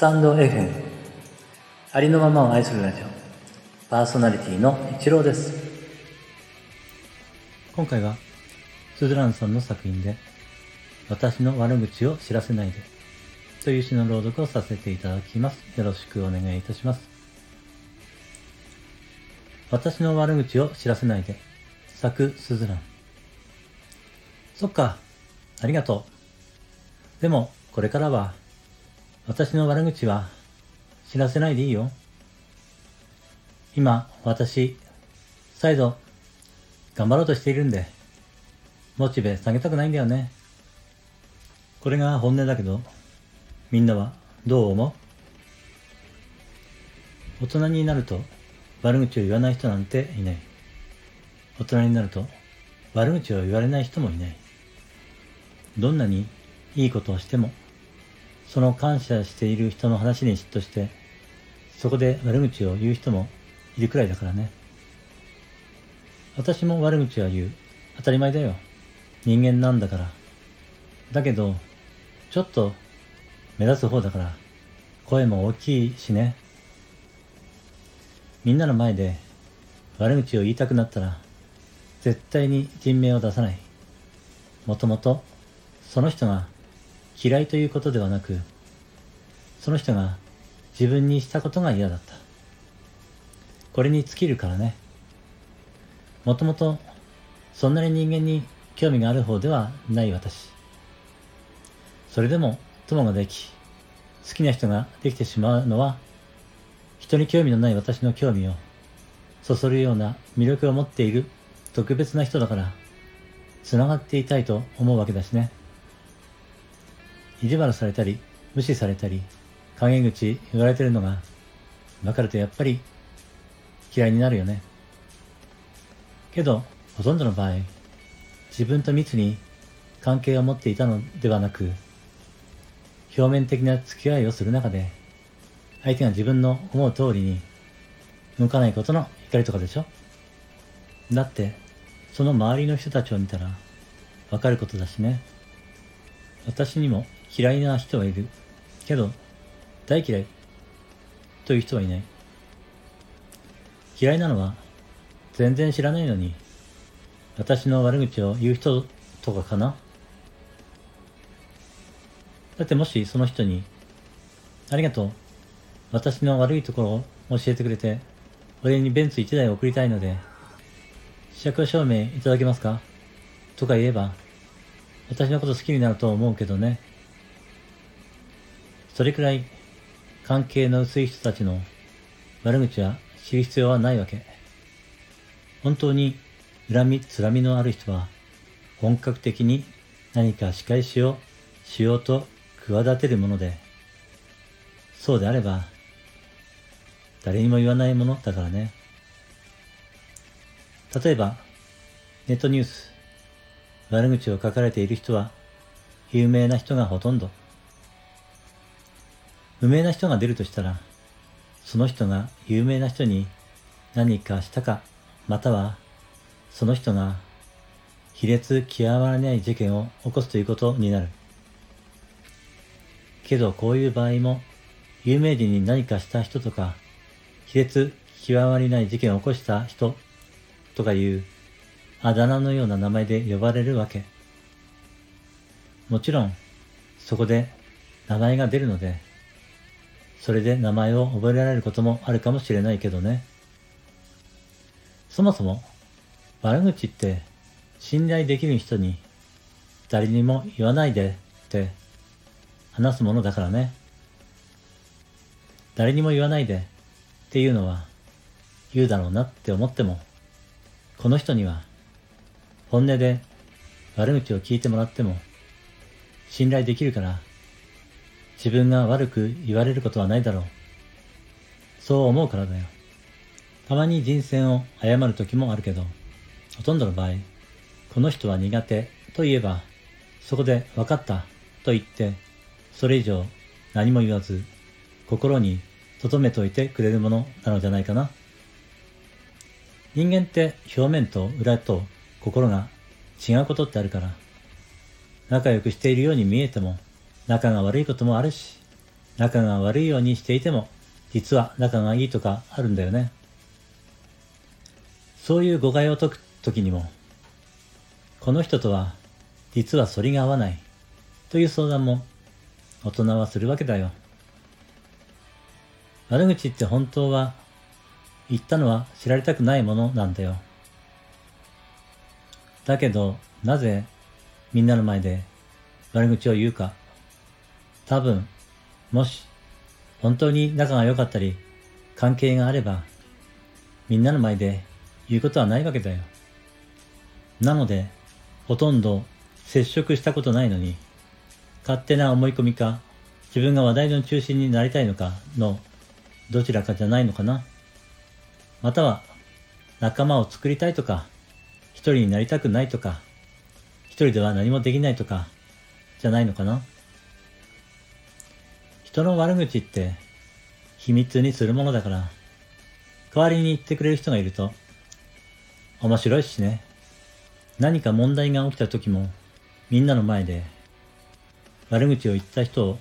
タンド FM ありのままを愛するラジオ。パーソナリティの一郎です。今回はスズランさんの作品で私の悪口を知らせないでという詩の朗読をさせていただきます。よろしくお願いいたします。私の悪口を知らせないで作スズラン。そっかありがとう。でもこれからは私の悪口は知らせないでいいよ。今、私、再度、頑張ろうとしているんで、モチベ下げたくないんだよね。これが本音だけど、みんなはどう思う？大人になると悪口を言わない人なんていない。大人になると悪口を言われない人もいない。どんなにいいことをしてもその感謝している人の話に嫉妬して、そこで悪口を言う人もいるくらいだからね。私も悪口は言う。当たり前だよ。人間なんだから。だけど、ちょっと目立つ方だから、声も大きいしね。みんなの前で悪口を言いたくなったら、絶対に人名を出さない。もともと、その人が嫌いということではなく、その人が自分にしたことが嫌だった。これに尽きるからね。もともと、そんなに人間に興味がある方ではない私。それでも友ができ、好きな人ができてしまうのは、人に興味のない私の興味をそそるような魅力を持っている特別な人だから、繋がっていたいと思うわけだしね。意地悪されたり、無視されたり、陰口言われてるのが分かるとやっぱり嫌いになるよね。けど、ほとんどの場合、自分と密に関係を持っていたのではなく、表面的な付き合いをする中で、相手が自分の思う通りに向かないことの怒りとかでしょだって、その周りの人たちを見たらわかることだしね。私にも嫌いな人はいる。けど、大嫌いという人はいない。嫌いなのは、全然知らないのに、私の悪口を言う人とかかなだってもしその人に、ありがとう。私の悪いところを教えてくれて、俺にベンツ1台送りたいので、試着証明いただけますか？とか言えば、私のこと好きになると思うけどね。それくらい関係の薄い人たちの悪口は知る必要はないわけ。本当に恨み、つらみのある人は本格的に何か仕返しをしようと企てるもので、そうであれば誰にも言わないものだからね。例えば、ネットニュース、悪口を書かれている人は有名な人がほとんど。無名な人が出るとしたら、その人が有名な人に何かしたか、またはその人が卑劣極まらない事件を起こすということになる。けどこういう場合も、有名人に何かした人とか、卑劣極まりない事件を起こした人とかいうあだ名のような名前で呼ばれるわけ。もちろん、そこで名前が出るので、それで名前を覚えられることもあるかもしれないけどね。そもそも、悪口って信頼できる人に誰にも言わないでって話すものだからね。誰にも言わないでっていうのは言うだろうなって思っても、この人には本音で悪口を聞いてもらっても信頼できるから自分が悪く言われることはないだろう。そう思うからだよ。たまに人選を誤る時もあるけど、ほとんどの場合、この人は苦手と言えば、そこで分かったと言って、それ以上何も言わず、心に留めておいてくれるものなのじゃないかな。人間って表面と裏と心が違うことってあるから、仲良くしているように見えても、仲が悪いこともあるし、仲が悪いようにしていても、実は仲がいいとかあるんだよね。そういう誤解を解くときにも、この人とは実は反りが合わないという相談も大人はするわけだよ。悪口って本当は言ったのは知られたくないものなんだよ。だけど、なぜみんなの前で悪口を言うか。多分、もし本当に仲が良かったり関係があればみんなの前で言うことはないわけだよ。なので、ほとんど接触したことないのに、勝手な思い込みか、自分が話題の中心になりたいのかのどちらかじゃないのかな。または、仲間を作りたいとか、一人になりたくないとか、一人では何もできないとか、じゃないのかな。人の悪口って秘密にするものだから、代わりに言ってくれる人がいると面白いしね。何か問題が起きた時も、みんなの前で、悪口を言った人を、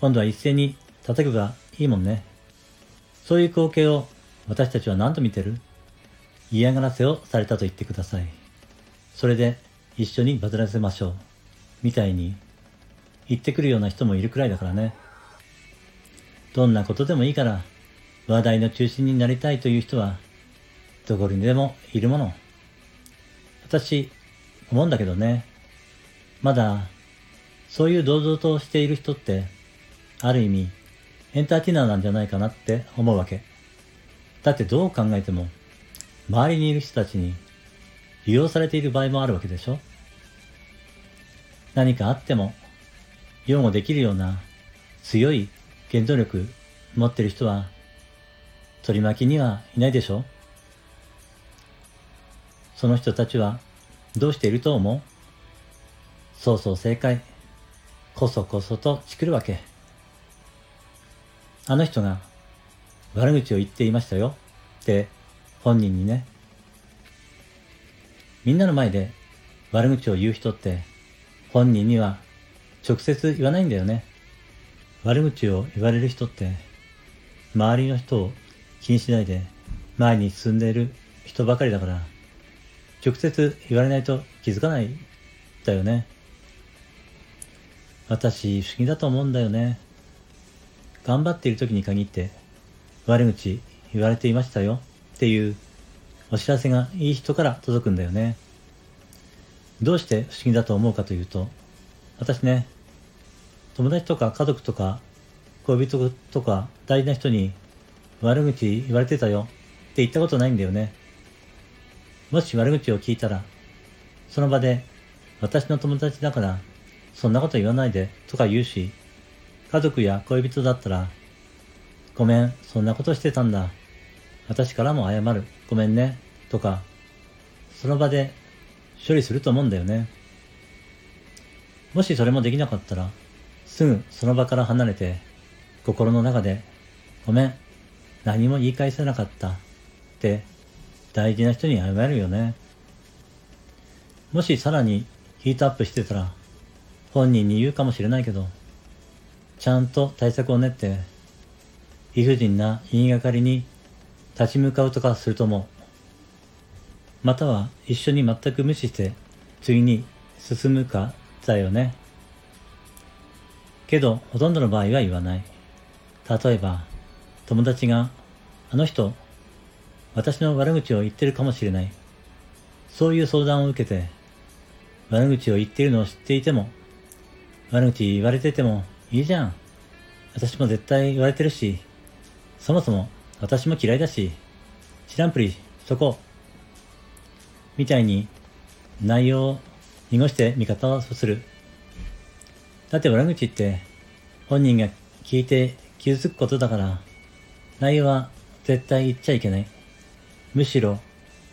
今度は一斉に叩くがいいもんね。そういう光景を私たちは何度見てる？嫌がらせをされたと言ってください。それで一緒にバズらせましょう。みたいに言ってくるような人もいるくらいだからね。どんなことでもいいから話題の中心になりたいという人はどこにでもいるもの。私、思うんだけどね。まだ、そういう堂々としている人って、ある意味、エンターテイナーなんじゃないかなって思うわけ。だってどう考えても、周りにいる人たちに利用されている場合もあるわけでしょ何かあっても、擁護できるような強い原動力持ってる人は、取り巻きにはいないでしょ？その人たちはどうしていると思う？そうそう正解。こそこそとチクるわけ。あの人が悪口を言っていましたよって本人にね。みんなの前で悪口を言う人って本人には直接言わないんだよね。悪口を言われる人って周りの人を気にしないで前に進んでいる人ばかりだから直接言われないと気づかないだよね。私、不思議だと思うんだよね。頑張っている時に限って、悪口言われていましたよっていうお知らせがいい人から届くんだよね。どうして不思議だと思うかというと、私ね、友達とか家族とか恋人とか大事な人に悪口言われてたよって言ったことないんだよね。もし悪口を聞いたら、その場で、私の友達だから、そんなこと言わないで、とか言うし、家族や恋人だったら、ごめん、そんなことしてたんだ。私からも謝る。ごめんね。とか、その場で処理すると思うんだよね。もしそれもできなかったら、すぐその場から離れて、心の中で、ごめん、何も言い返せなかった。って大事な人に謝るよね。もしさらにヒートアップしてたら、本人に言うかもしれないけど、ちゃんと対策を練って、理不尽な言いがかりに立ち向かうとかすると思う。または一緒に全く無視して次に進むかだよね。けど、ほとんどの場合は言わない。例えば、友達が、あの人、私の悪口を言ってるかもしれない。そういう相談を受けて、悪口を言っているのを知っていても、悪口言われててもいいじゃん。私も絶対言われてるし、そもそも私も嫌いだし、知らんぷりしとこ。みたいに内容を濁して味方をする。だって悪口って本人が聞いて傷つくことだから、内容は絶対言っちゃいけない。むしろ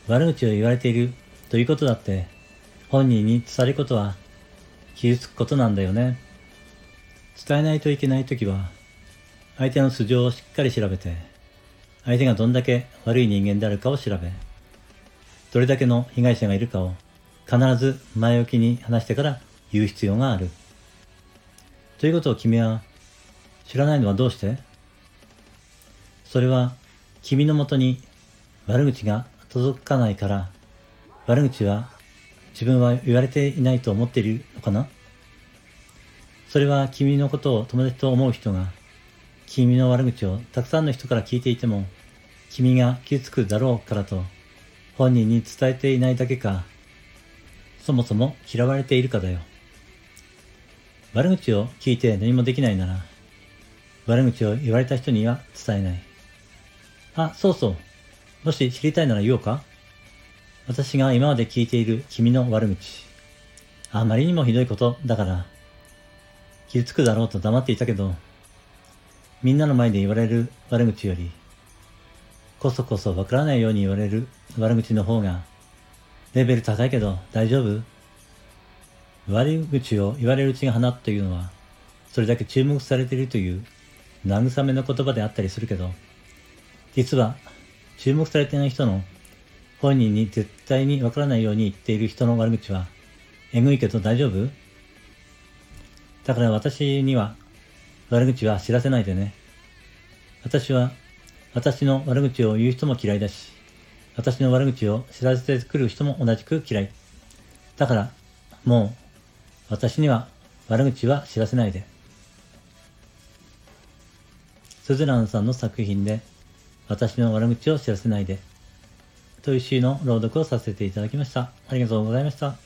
悪口を言われているということだって本人に伝えることは傷つくことなんだよね。伝えないといけないときは相手の素性をしっかり調べて相手がどんだけ悪い人間であるかを調べどれだけの被害者がいるかを必ず前置きに話してから言う必要がある。ということを君は知らないのはどうして？それは君のもとに悪口が届かないから。悪口は自分は言われていないと思っているのかな？それは君のことを友達と思う人が君の悪口をたくさんの人から聞いていても君が傷つくだろうからと本人に伝えていないだけか。そもそも嫌われているかだよ。悪口を聞いて何もできないなら悪口を言われた人には伝えないあ、そうそう。もし知りたいなら言おうか私が今まで聞いている君の悪口。あまりにもひどいことだから、傷つくだろうと黙っていたけど、みんなの前で言われる悪口より、こそこそわからないように言われる悪口の方が、レベル高いけど大丈夫悪口を言われるうちが花というのは、それだけ注目されているという慰めの言葉であったりするけど、実は注目されていない人の本人に絶対にわからないように言っている人の悪口は、えぐいけど大丈夫？だから私には悪口は知らせないでね。私は私の悪口を言う人も嫌いだし、私の悪口を知らせてくる人も同じく嫌い。だから、もう私には悪口は知らせないで。スズランさんの作品で私の悪口を知らせないで。という詩の朗読をさせていただきました。ありがとうございました。